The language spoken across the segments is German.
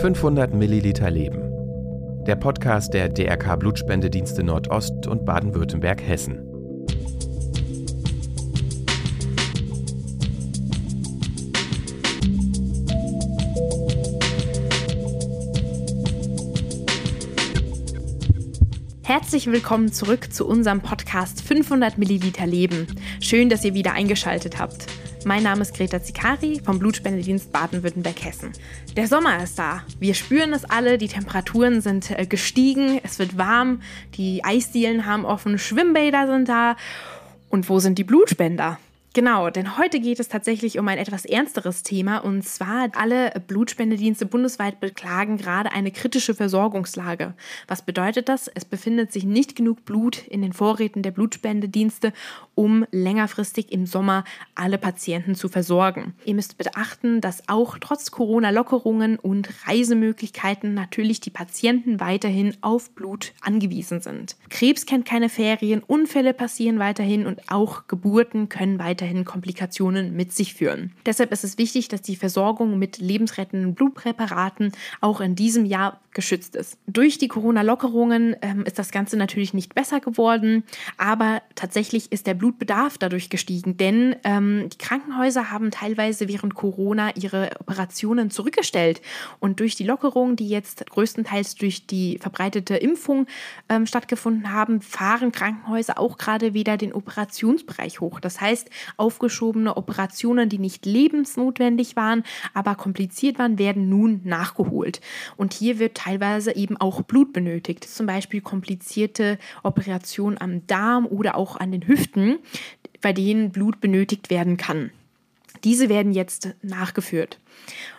500 Milliliter Leben. Der Podcast der DRK Blutspendedienste Nordost und Baden-Württemberg-Hessen. Herzlich willkommen zurück zu unserem Podcast 500 Milliliter Leben. Schön, dass ihr wieder eingeschaltet habt. Mein Name ist Greta Zikari vom Blutspendedienst Baden-Württemberg-Hessen. Der Sommer ist da. Wir spüren es alle. Die Temperaturen sind äh, gestiegen. Es wird warm. Die Eisdielen haben offen. Schwimmbäder sind da. Und wo sind die Blutspender? Genau, denn heute geht es tatsächlich um ein etwas ernsteres Thema und zwar alle Blutspendedienste bundesweit beklagen gerade eine kritische Versorgungslage. Was bedeutet das? Es befindet sich nicht genug Blut in den Vorräten der Blutspendedienste, um längerfristig im Sommer alle Patienten zu versorgen. Ihr müsst beachten, dass auch trotz Corona-Lockerungen und Reisemöglichkeiten natürlich die Patienten weiterhin auf Blut angewiesen sind. Krebs kennt keine Ferien, Unfälle passieren weiterhin und auch Geburten können weiterhin Komplikationen mit sich führen. Deshalb ist es wichtig, dass die Versorgung mit lebensrettenden Blutpräparaten auch in diesem Jahr geschützt ist. Durch die Corona-Lockerungen ähm, ist das Ganze natürlich nicht besser geworden, aber tatsächlich ist der Blutbedarf dadurch gestiegen, denn ähm, die Krankenhäuser haben teilweise während Corona ihre Operationen zurückgestellt und durch die Lockerungen, die jetzt größtenteils durch die verbreitete Impfung ähm, stattgefunden haben, fahren Krankenhäuser auch gerade wieder den Operationsbereich hoch. Das heißt, aufgeschobene Operationen, die nicht lebensnotwendig waren, aber kompliziert waren, werden nun nachgeholt. Und hier wird teilweise eben auch Blut benötigt. Zum Beispiel komplizierte Operationen am Darm oder auch an den Hüften, bei denen Blut benötigt werden kann. Diese werden jetzt nachgeführt.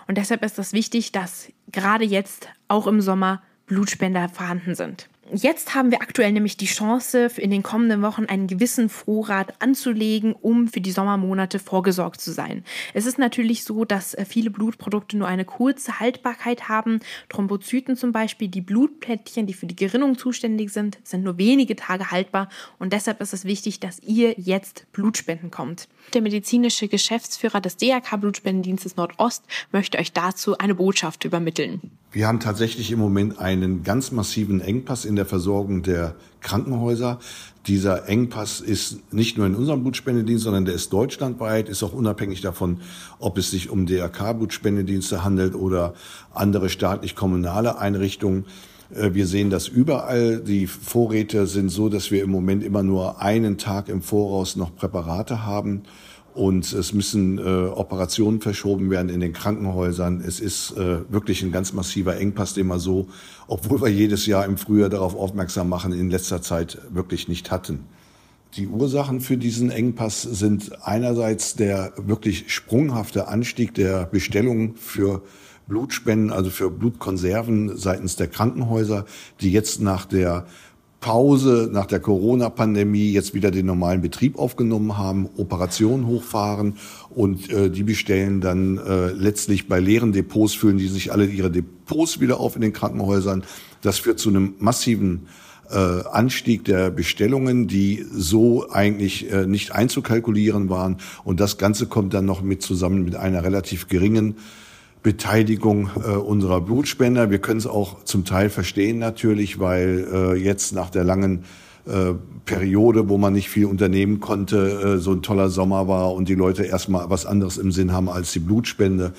Und deshalb ist es wichtig, dass gerade jetzt auch im Sommer Blutspender vorhanden sind. Jetzt haben wir aktuell nämlich die Chance, in den kommenden Wochen einen gewissen Vorrat anzulegen, um für die Sommermonate vorgesorgt zu sein. Es ist natürlich so, dass äh, viele Blutprodukte nur eine kurze Haltbarkeit haben. Thrombozyten zum Beispiel, die Blutplättchen, die für die Gerinnung zuständig sind, sind nur wenige Tage haltbar und deshalb ist es wichtig, dass ihr jetzt Blutspenden kommt. Der medizinische Geschäftsführer des DRK Blutspendendienstes Nordost möchte euch dazu eine Botschaft übermitteln. Wir haben tatsächlich im Moment einen ganz massiven Engpass in der Versorgung der Krankenhäuser. Dieser Engpass ist nicht nur in unserem Blutspendedienst, sondern der ist deutschlandweit, ist auch unabhängig davon, ob es sich um DRK-Blutspendedienste handelt oder andere staatlich-kommunale Einrichtungen. Äh, wir sehen das überall. Die Vorräte sind so, dass wir im Moment immer nur einen Tag im Voraus noch Präparate haben und es müssen äh, Operationen verschoben werden in den Krankenhäusern. Es ist äh, wirklich ein ganz massiver Engpass, den wir so, obwohl wir jedes Jahr im Frühjahr darauf aufmerksam machen, in letzter Zeit wirklich nicht hatten. Die Ursachen für diesen Engpass sind einerseits der wirklich sprunghafte Anstieg der Bestellungen für Blutspenden, also für Blutkonserven seitens der Krankenhäuser, die jetzt nach der Pause nach der Corona-Pandemie jetzt wieder den normalen Betrieb aufgenommen haben, Operationen hochfahren und äh, die bestellen dann äh, letztlich bei leeren Depots, füllen die sich alle ihre Depots wieder auf in den Krankenhäusern. Das führt zu einem massiven äh, Anstieg der Bestellungen, die so eigentlich äh, nicht einzukalkulieren waren. Und das Ganze kommt dann noch mit zusammen mit einer relativ geringen Beteiligung äh, unserer Blutspender. Wir können es auch zum Teil verstehen natürlich, weil äh, jetzt nach der langen äh, Periode, wo man nicht viel unternehmen konnte, äh, so ein toller Sommer war und die Leute erstmal was anderes im Sinn haben als die Blutspende.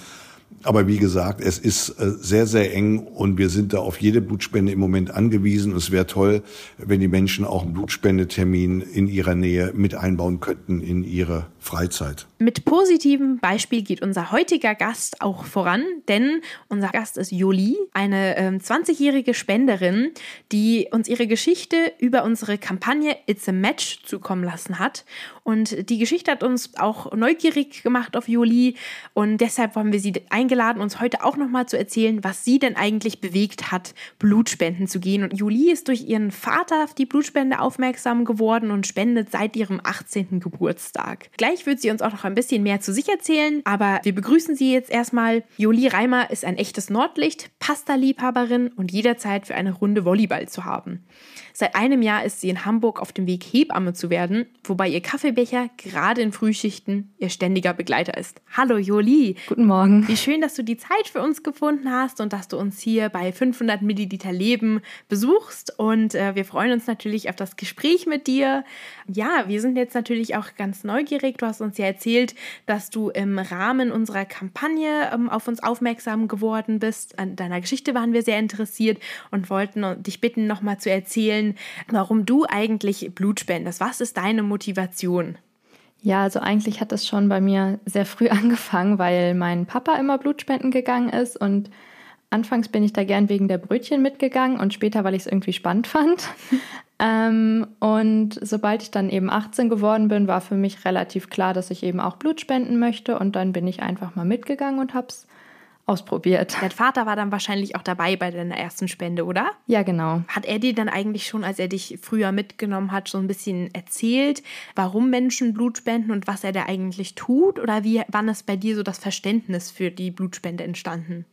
Aber wie gesagt, es ist äh, sehr, sehr eng und wir sind da auf jede Blutspende im Moment angewiesen. Es wäre toll, wenn die Menschen auch einen Blutspendetermin in ihrer Nähe mit einbauen könnten in ihre Freizeit. Mit positivem Beispiel geht unser heutiger Gast auch voran, denn unser Gast ist Jolie, eine äh, 20-jährige Spenderin, die uns ihre Geschichte über unsere Kampagne It's a Match zukommen lassen hat. Und die Geschichte hat uns auch neugierig gemacht auf Jolie und deshalb haben wir sie eingeladen, uns heute auch nochmal zu erzählen, was sie denn eigentlich bewegt hat, Blutspenden zu gehen. Und Jolie ist durch ihren Vater auf die Blutspende aufmerksam geworden und spendet seit ihrem 18. Geburtstag. Gleich wird sie uns auch noch ein bisschen mehr zu sich erzählen, aber wir begrüßen sie jetzt erstmal. Jolie Reimer ist ein echtes Nordlicht, Pasta-Liebhaberin und jederzeit für eine Runde Volleyball zu haben. Seit einem Jahr ist sie in Hamburg auf dem Weg, Hebamme zu werden, wobei ihr Kaffeebecher gerade in Frühschichten ihr ständiger Begleiter ist. Hallo Joli. Guten Morgen. Wie schön, dass du die Zeit für uns gefunden hast und dass du uns hier bei 500 Milliliter Leben besuchst. Und äh, wir freuen uns natürlich auf das Gespräch mit dir. Ja, wir sind jetzt natürlich auch ganz neugierig. Du hast uns ja erzählt, dass du im Rahmen unserer Kampagne ähm, auf uns aufmerksam geworden bist. An deiner Geschichte waren wir sehr interessiert und wollten dich bitten, nochmal zu erzählen, warum du eigentlich Blut spendest. Was ist deine Motivation? Ja, also eigentlich hat das schon bei mir sehr früh angefangen, weil mein Papa immer Blutspenden gegangen ist und anfangs bin ich da gern wegen der Brötchen mitgegangen und später, weil ich es irgendwie spannend fand. ähm, und sobald ich dann eben 18 geworden bin, war für mich relativ klar, dass ich eben auch Blut spenden möchte und dann bin ich einfach mal mitgegangen und habe es ausprobiert. Dein Vater war dann wahrscheinlich auch dabei bei deiner ersten Spende, oder? Ja, genau. Hat er dir dann eigentlich schon, als er dich früher mitgenommen hat, so ein bisschen erzählt, warum Menschen Blut spenden und was er da eigentlich tut? Oder wie wann ist bei dir so das Verständnis für die Blutspende entstanden?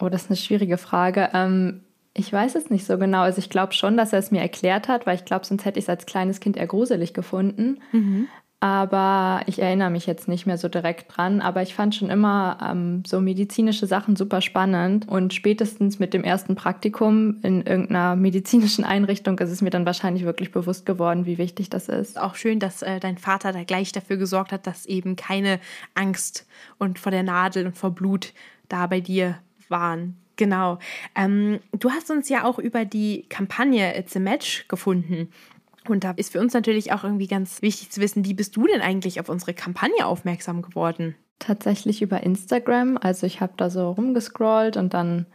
Oh, das ist eine schwierige Frage. Ähm, ich weiß es nicht so genau. Also ich glaube schon, dass er es mir erklärt hat, weil ich glaube, sonst hätte ich es als kleines Kind eher gruselig gefunden. Mhm. Aber ich erinnere mich jetzt nicht mehr so direkt dran. Aber ich fand schon immer ähm, so medizinische Sachen super spannend. Und spätestens mit dem ersten Praktikum in irgendeiner medizinischen Einrichtung ist es mir dann wahrscheinlich wirklich bewusst geworden, wie wichtig das ist. Auch schön, dass äh, dein Vater da gleich dafür gesorgt hat, dass eben keine Angst und vor der Nadel und vor Blut da bei dir waren. Genau. Ähm, du hast uns ja auch über die Kampagne It's a Match gefunden. Und da ist für uns natürlich auch irgendwie ganz wichtig zu wissen, wie bist du denn eigentlich auf unsere Kampagne aufmerksam geworden? Tatsächlich über Instagram. Also ich habe da so rumgescrollt und dann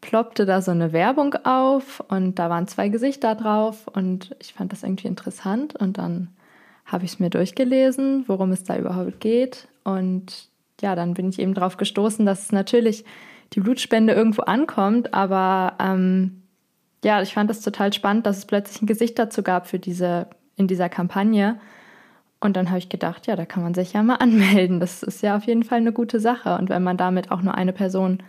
ploppte da so eine Werbung auf und da waren zwei Gesichter drauf und ich fand das irgendwie interessant und dann habe ich es mir durchgelesen, worum es da überhaupt geht und ja, dann bin ich eben darauf gestoßen, dass natürlich die Blutspende irgendwo ankommt, aber ähm, ja, ich fand es total spannend, dass es plötzlich ein Gesicht dazu gab für diese, in dieser Kampagne. Und dann habe ich gedacht, ja, da kann man sich ja mal anmelden. Das ist ja auf jeden Fall eine gute Sache. Und wenn man damit auch nur eine Person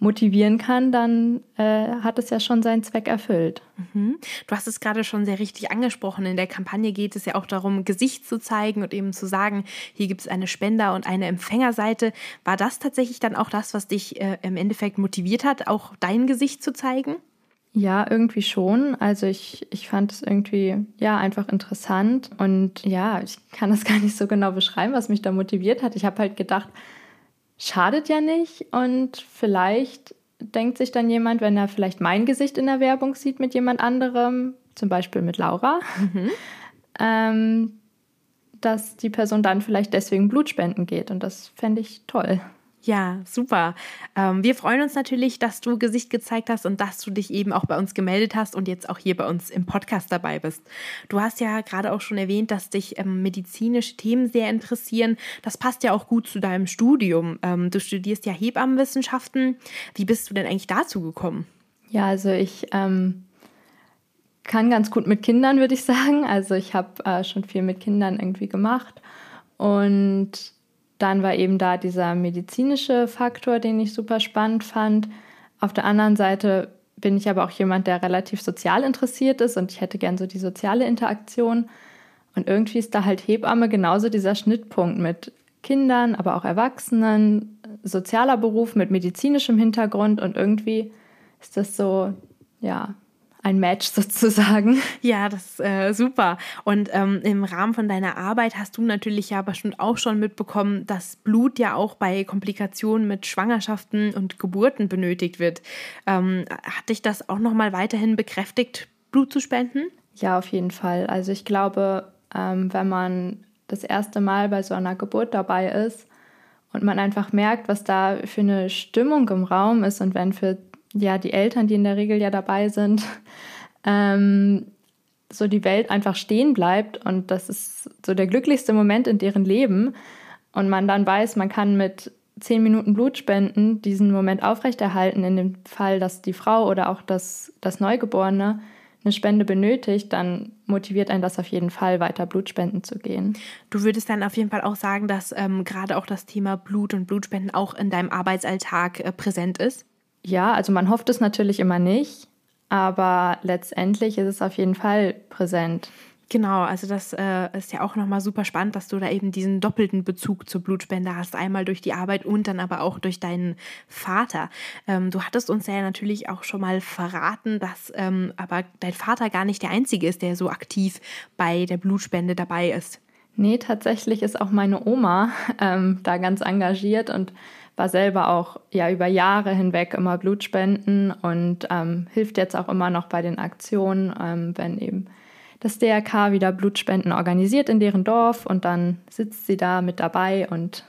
motivieren kann, dann äh, hat es ja schon seinen Zweck erfüllt. Mhm. Du hast es gerade schon sehr richtig angesprochen. In der Kampagne geht es ja auch darum, Gesicht zu zeigen und eben zu sagen, hier gibt es eine Spender- und eine Empfängerseite. War das tatsächlich dann auch das, was dich äh, im Endeffekt motiviert hat, auch dein Gesicht zu zeigen? Ja, irgendwie schon. Also ich, ich fand es irgendwie ja einfach interessant und ja, ich kann das gar nicht so genau beschreiben, was mich da motiviert hat. Ich habe halt gedacht, schadet ja nicht und vielleicht denkt sich dann jemand, wenn er vielleicht mein Gesicht in der Werbung sieht mit jemand anderem, zum Beispiel mit Laura, mhm. ähm, dass die Person dann vielleicht deswegen Blut spenden geht und das fände ich toll. Ja, super. Ähm, wir freuen uns natürlich, dass du Gesicht gezeigt hast und dass du dich eben auch bei uns gemeldet hast und jetzt auch hier bei uns im Podcast dabei bist. Du hast ja gerade auch schon erwähnt, dass dich ähm, medizinische Themen sehr interessieren. Das passt ja auch gut zu deinem Studium. Ähm, du studierst ja Hebammenwissenschaften. Wie bist du denn eigentlich dazu gekommen? Ja, also ich ähm, kann ganz gut mit Kindern, würde ich sagen. Also ich habe äh, schon viel mit Kindern irgendwie gemacht und dann war eben da dieser medizinische Faktor, den ich super spannend fand. Auf der anderen Seite bin ich aber auch jemand, der relativ sozial interessiert ist und ich hätte gern so die soziale Interaktion. Und irgendwie ist da halt Hebamme genauso dieser Schnittpunkt mit Kindern, aber auch Erwachsenen, sozialer Beruf mit medizinischem Hintergrund und irgendwie ist das so, ja, ein Match sozusagen. Ja, das ist äh, super. Und ähm, im Rahmen von deiner Arbeit hast du natürlich ja bestimmt auch schon mitbekommen, dass Blut ja auch bei Komplikationen mit Schwangerschaften und Geburten benötigt wird. Ähm, hat dich das auch nochmal weiterhin bekräftigt, Blut zu spenden? Ja, auf jeden Fall. Also ich glaube, ähm, wenn man das erste Mal bei so einer Geburt dabei ist und man einfach merkt, was da für eine Stimmung im Raum ist und wenn für ja, die Eltern, die in der Regel ja dabei sind, ähm, so die Welt einfach stehen bleibt und das ist so der glücklichste Moment in deren Leben und man dann weiß, man kann mit zehn Minuten Blutspenden diesen Moment aufrechterhalten, in dem Fall, dass die Frau oder auch das, das Neugeborene eine Spende benötigt, dann motiviert einen das auf jeden Fall, weiter Blutspenden zu gehen. Du würdest dann auf jeden Fall auch sagen, dass ähm, gerade auch das Thema Blut und Blutspenden auch in deinem Arbeitsalltag äh, präsent ist? Ja, also man hofft es natürlich immer nicht, aber letztendlich ist es auf jeden Fall präsent. Genau, also das äh, ist ja auch nochmal super spannend, dass du da eben diesen doppelten Bezug zur Blutspende hast. Einmal durch die Arbeit und dann aber auch durch deinen Vater. Ähm, du hattest uns ja natürlich auch schon mal verraten, dass ähm, aber dein Vater gar nicht der Einzige ist, der so aktiv bei der Blutspende dabei ist. Nee, tatsächlich ist auch meine Oma ähm, da ganz engagiert und war selber auch ja über Jahre hinweg immer Blutspenden und ähm, hilft jetzt auch immer noch bei den Aktionen, ähm, wenn eben das DRK wieder Blutspenden organisiert in deren Dorf und dann sitzt sie da mit dabei und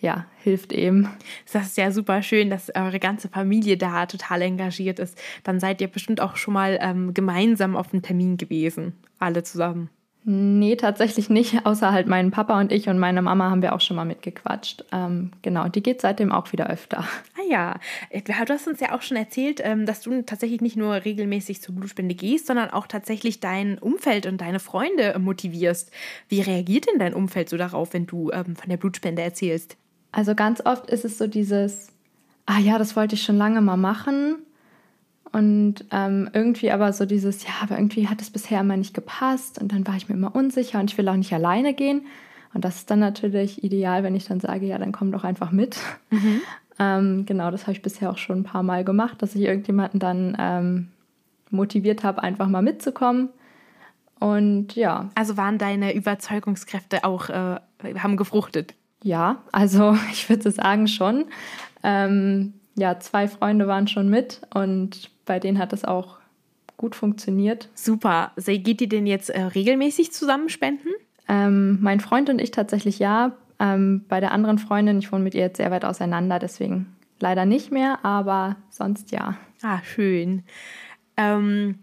ja, hilft eben. Das ist ja super schön, dass eure ganze Familie da total engagiert ist. Dann seid ihr bestimmt auch schon mal ähm, gemeinsam auf dem Termin gewesen, alle zusammen. Nee, tatsächlich nicht, außer halt meinen Papa und ich und meine Mama haben wir auch schon mal mitgequatscht. Ähm, genau, die geht seitdem auch wieder öfter. Ah ja, äh, du hast uns ja auch schon erzählt, ähm, dass du tatsächlich nicht nur regelmäßig zur Blutspende gehst, sondern auch tatsächlich dein Umfeld und deine Freunde motivierst. Wie reagiert denn dein Umfeld so darauf, wenn du ähm, von der Blutspende erzählst? Also ganz oft ist es so dieses, ah ja, das wollte ich schon lange mal machen und ähm, irgendwie aber so dieses, ja, aber irgendwie hat es bisher immer nicht gepasst und dann war ich mir immer unsicher und ich will auch nicht alleine gehen. Und das ist dann natürlich ideal, wenn ich dann sage, ja, dann komm doch einfach mit. Mhm. Ähm, genau, das habe ich bisher auch schon ein paar Mal gemacht, dass ich irgendjemanden dann ähm, motiviert habe, einfach mal mitzukommen. Und ja. Also waren deine Überzeugungskräfte auch, äh, haben gefruchtet? Ja, also ich würde sagen schon. Ähm, ja, zwei Freunde waren schon mit und bei denen hat es auch gut funktioniert. Super. Geht ihr denn jetzt äh, regelmäßig zusammen spenden? Ähm, mein Freund und ich tatsächlich ja. Ähm, bei der anderen Freundin, ich wohne mit ihr jetzt sehr weit auseinander, deswegen leider nicht mehr, aber sonst ja. Ah, schön. Ähm,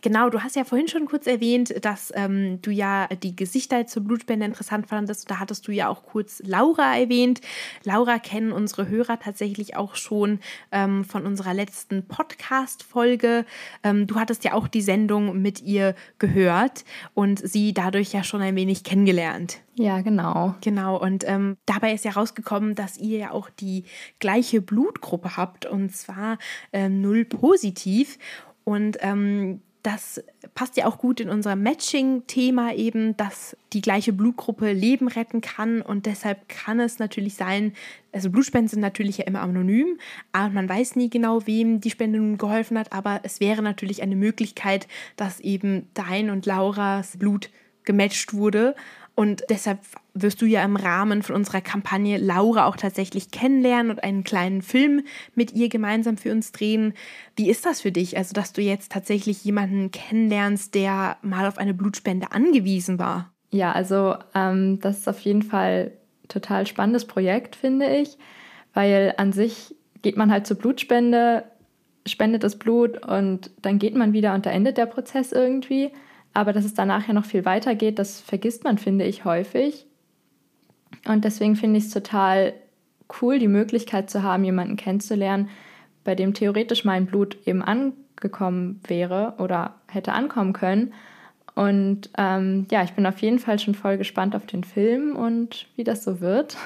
Genau, du hast ja vorhin schon kurz erwähnt, dass ähm, du ja die Gesichter zur Blutspende interessant fandest. Da hattest du ja auch kurz Laura erwähnt. Laura kennen unsere Hörer tatsächlich auch schon ähm, von unserer letzten Podcast-Folge. Ähm, du hattest ja auch die Sendung mit ihr gehört und sie dadurch ja schon ein wenig kennengelernt. Ja, genau. Genau, und ähm, dabei ist ja rausgekommen, dass ihr ja auch die gleiche Blutgruppe habt und zwar ähm, null positiv. Und ähm, das passt ja auch gut in unser Matching-Thema eben, dass die gleiche Blutgruppe Leben retten kann. Und deshalb kann es natürlich sein, also Blutspenden sind natürlich ja immer anonym, aber man weiß nie genau, wem die Spende nun geholfen hat, aber es wäre natürlich eine Möglichkeit, dass eben dein und Lauras Blut gematcht wurde. Und deshalb wirst du ja im Rahmen von unserer Kampagne Laura auch tatsächlich kennenlernen und einen kleinen Film mit ihr gemeinsam für uns drehen. Wie ist das für dich? Also, dass du jetzt tatsächlich jemanden kennenlernst, der mal auf eine Blutspende angewiesen war? Ja, also ähm, das ist auf jeden Fall total spannendes Projekt, finde ich, weil an sich geht man halt zur Blutspende, spendet das Blut und dann geht man wieder und da endet der Prozess irgendwie. Aber dass es danach ja noch viel weiter geht, das vergisst man, finde ich, häufig. Und deswegen finde ich es total cool, die Möglichkeit zu haben, jemanden kennenzulernen, bei dem theoretisch mein Blut eben angekommen wäre oder hätte ankommen können. Und ähm, ja, ich bin auf jeden Fall schon voll gespannt auf den Film und wie das so wird.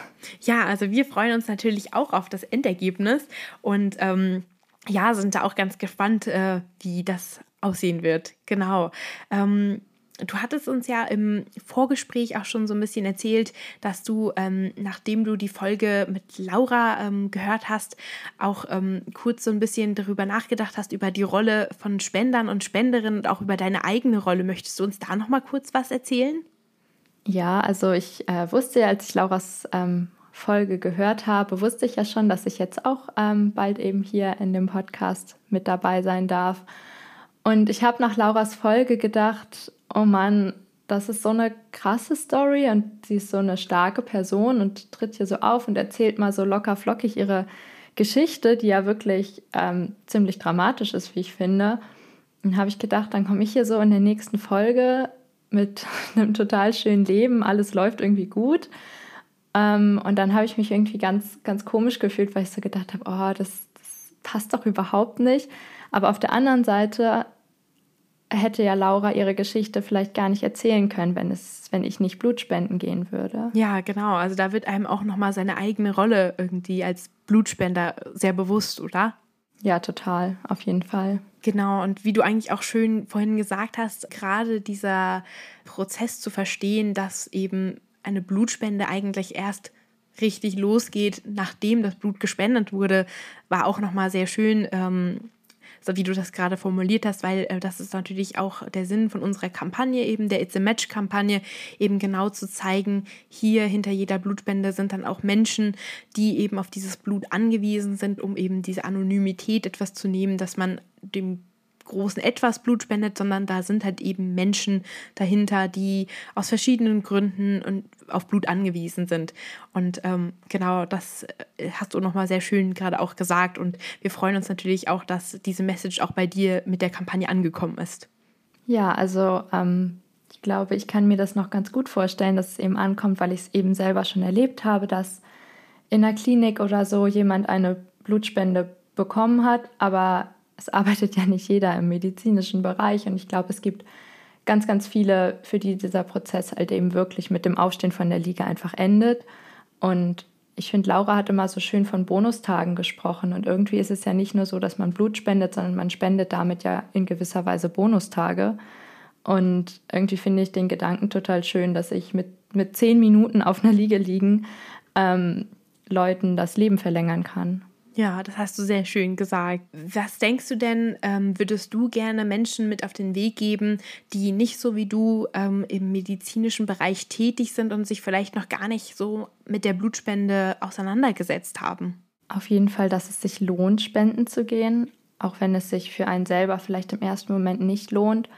Ja, also wir freuen uns natürlich auch auf das Endergebnis und ähm, ja, sind da auch ganz gespannt, äh, wie das aussehen wird. Genau. Ähm, du hattest uns ja im Vorgespräch auch schon so ein bisschen erzählt, dass du, ähm, nachdem du die Folge mit Laura ähm, gehört hast, auch ähm, kurz so ein bisschen darüber nachgedacht hast, über die Rolle von Spendern und Spenderinnen und auch über deine eigene Rolle. Möchtest du uns da noch mal kurz was erzählen? Ja, also ich äh, wusste, als ich Lauras ähm, Folge gehört habe, wusste ich ja schon, dass ich jetzt auch ähm, bald eben hier in dem Podcast mit dabei sein darf. Und ich habe nach Lauras Folge gedacht, oh Mann, das ist so eine krasse Story und sie ist so eine starke Person und tritt hier so auf und erzählt mal so locker flockig ihre Geschichte, die ja wirklich ähm, ziemlich dramatisch ist, wie ich finde. Und habe ich gedacht, dann komme ich hier so in der nächsten Folge mit einem total schönen Leben, alles läuft irgendwie gut. Ähm, und dann habe ich mich irgendwie ganz, ganz komisch gefühlt, weil ich so gedacht habe, oh, das, das passt doch überhaupt nicht. Aber auf der anderen Seite hätte ja Laura ihre Geschichte vielleicht gar nicht erzählen können, wenn es, wenn ich nicht Blutspenden gehen würde. Ja, genau. Also da wird einem auch nochmal seine eigene Rolle irgendwie als Blutspender sehr bewusst, oder? Ja, total, auf jeden Fall. Genau, und wie du eigentlich auch schön vorhin gesagt hast, gerade dieser Prozess zu verstehen, dass eben eine Blutspende eigentlich erst richtig losgeht, nachdem das Blut gespendet wurde, war auch nochmal sehr schön, ähm, so wie du das gerade formuliert hast, weil äh, das ist natürlich auch der Sinn von unserer Kampagne, eben der It's a Match-Kampagne, eben genau zu zeigen, hier hinter jeder Blutspende sind dann auch Menschen, die eben auf dieses Blut angewiesen sind, um eben diese Anonymität etwas zu nehmen, dass man dem großen etwas Blut spendet, sondern da sind halt eben Menschen dahinter, die aus verschiedenen Gründen und auf Blut angewiesen sind. Und ähm, genau das äh, hast du nochmal sehr schön gerade auch gesagt. Und wir freuen uns natürlich auch, dass diese Message auch bei dir mit der Kampagne angekommen ist. Ja, also ähm, ich glaube, ich kann mir das noch ganz gut vorstellen, dass es eben ankommt, weil ich es eben selber schon erlebt habe, dass in einer Klinik oder so jemand eine Blutspende bekommen hat, aber es arbeitet ja nicht jeder im medizinischen Bereich und ich glaube, es gibt ganz, ganz viele, für die dieser Prozess halt eben wirklich mit dem Aufstehen von der Liga einfach endet. Und ich finde, Laura hat immer so schön von Bonustagen gesprochen. Und irgendwie ist es ja nicht nur so, dass man Blut spendet, sondern man spendet damit ja in gewisser Weise Bonustage. Und irgendwie finde ich den Gedanken total schön, dass ich mit, mit zehn Minuten auf einer Liege liegen ähm, Leuten das Leben verlängern kann. Ja, das hast du sehr schön gesagt. Was denkst du denn, ähm, würdest du gerne Menschen mit auf den Weg geben, die nicht so wie du ähm, im medizinischen Bereich tätig sind und sich vielleicht noch gar nicht so mit der Blutspende auseinandergesetzt haben? Auf jeden Fall, dass es sich lohnt, spenden zu gehen, auch wenn es sich für einen selber vielleicht im ersten Moment nicht lohnt.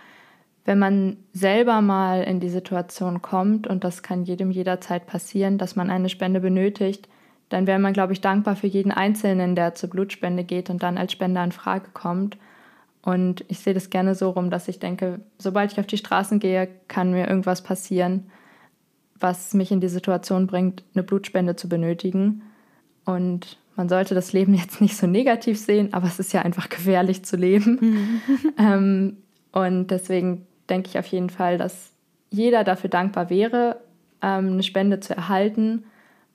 Wenn man selber mal in die Situation kommt, und das kann jedem jederzeit passieren, dass man eine Spende benötigt, dann wäre man, glaube ich, dankbar für jeden Einzelnen, der zur Blutspende geht und dann als Spender in Frage kommt. Und ich sehe das gerne so rum, dass ich denke, sobald ich auf die Straßen gehe, kann mir irgendwas passieren, was mich in die Situation bringt, eine Blutspende zu benötigen. Und man sollte das Leben jetzt nicht so negativ sehen, aber es ist ja einfach gefährlich zu leben. ähm, und deswegen denke ich auf jeden Fall, dass jeder dafür dankbar wäre, ähm, eine Spende zu erhalten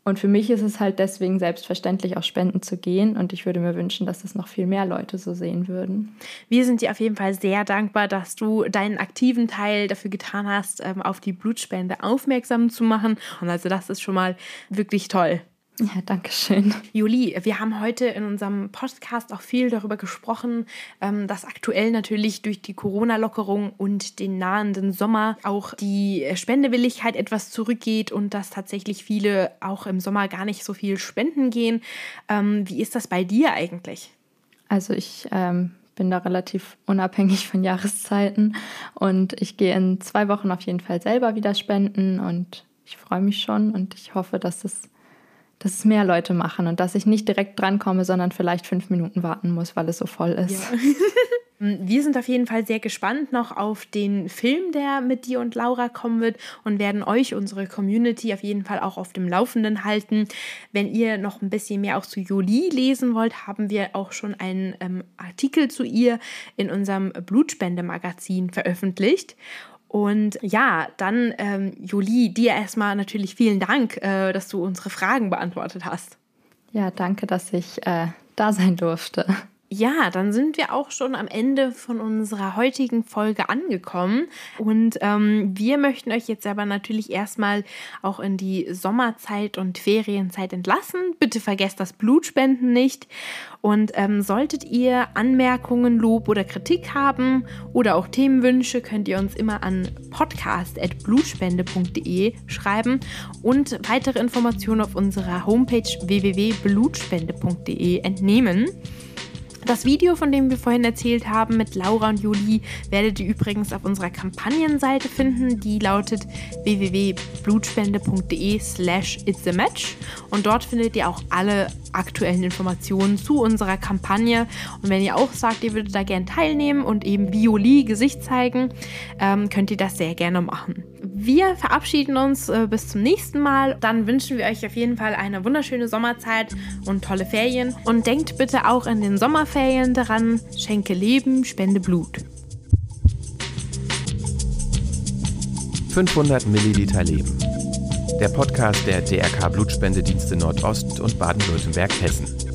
und für mich ist es halt deswegen selbstverständlich, auch spenden zu gehen. Und ich würde mir wünschen, dass es noch viel mehr Leute so sehen würden. Wir sind dir auf jeden Fall sehr dankbar, dass du deinen aktiven Teil dafür getan hast, ähm, auf die Blutspende aufmerksam zu machen. Und also das ist schon mal wirklich toll. Ja, danke schön. Juli, wir haben heute in unserem Podcast auch viel darüber gesprochen, ähm, dass aktuell natürlich durch die Corona-Lockerung und den nahenden Sommer auch die Spendewilligkeit etwas zurückgeht und dass tatsächlich viele auch im Sommer gar nicht so viel spenden gehen. Ähm, wie ist das bei dir eigentlich? Also ich ähm, bin da relativ unabhängig von Jahreszeiten und ich gehe in zwei Wochen auf jeden Fall selber wieder spenden und ich freue mich schon und ich hoffe, dass es dass es mehr Leute machen und dass ich nicht direkt drankomme, sondern vielleicht fünf Minuten warten muss, weil es so voll ist. Ja. Wir sind auf jeden Fall sehr gespannt noch auf den Film, der mit dir und Laura kommen wird und werden euch, unsere Community, auf jeden Fall auch auf dem Laufenden halten. Wenn ihr noch ein bisschen mehr auch zu Jolie lesen wollt, haben wir auch schon einen ähm, Artikel zu ihr in unserem Blutspendemagazin veröffentlicht. Und ja, dann, ähm, Juli, dir erstmal natürlich vielen Dank, äh, dass du unsere Fragen beantwortet hast. Ja, danke, dass ich äh, da sein durfte. Ja, dann sind wir auch schon am Ende von unserer heutigen Folge angekommen. Und ähm, wir möchten euch jetzt aber natürlich erstmal auch in die Sommerzeit und Ferienzeit entlassen. Bitte vergesst das Blutspenden nicht. Und ähm, solltet ihr Anmerkungen, Lob oder Kritik haben oder auch Themenwünsche, könnt ihr uns immer an podcast.blutspende.de schreiben und weitere Informationen auf unserer Homepage www.blutspende.de entnehmen. Das Video, von dem wir vorhin erzählt haben mit Laura und Juli, werdet ihr übrigens auf unserer Kampagnenseite finden. Die lautet www.blutspende.de slash it's a match. Und dort findet ihr auch alle aktuellen Informationen zu unserer Kampagne. Und wenn ihr auch sagt, ihr würdet da gerne teilnehmen und eben Juli Gesicht zeigen, ähm, könnt ihr das sehr gerne machen. Wir verabschieden uns äh, bis zum nächsten Mal. Dann wünschen wir euch auf jeden Fall eine wunderschöne Sommerzeit und tolle Ferien. Und denkt bitte auch in den Sommerferien daran, schenke Leben, spende Blut. 500 Milliliter Leben. Der Podcast der DRK Blutspendedienste Nordost und Baden-Württemberg-Hessen.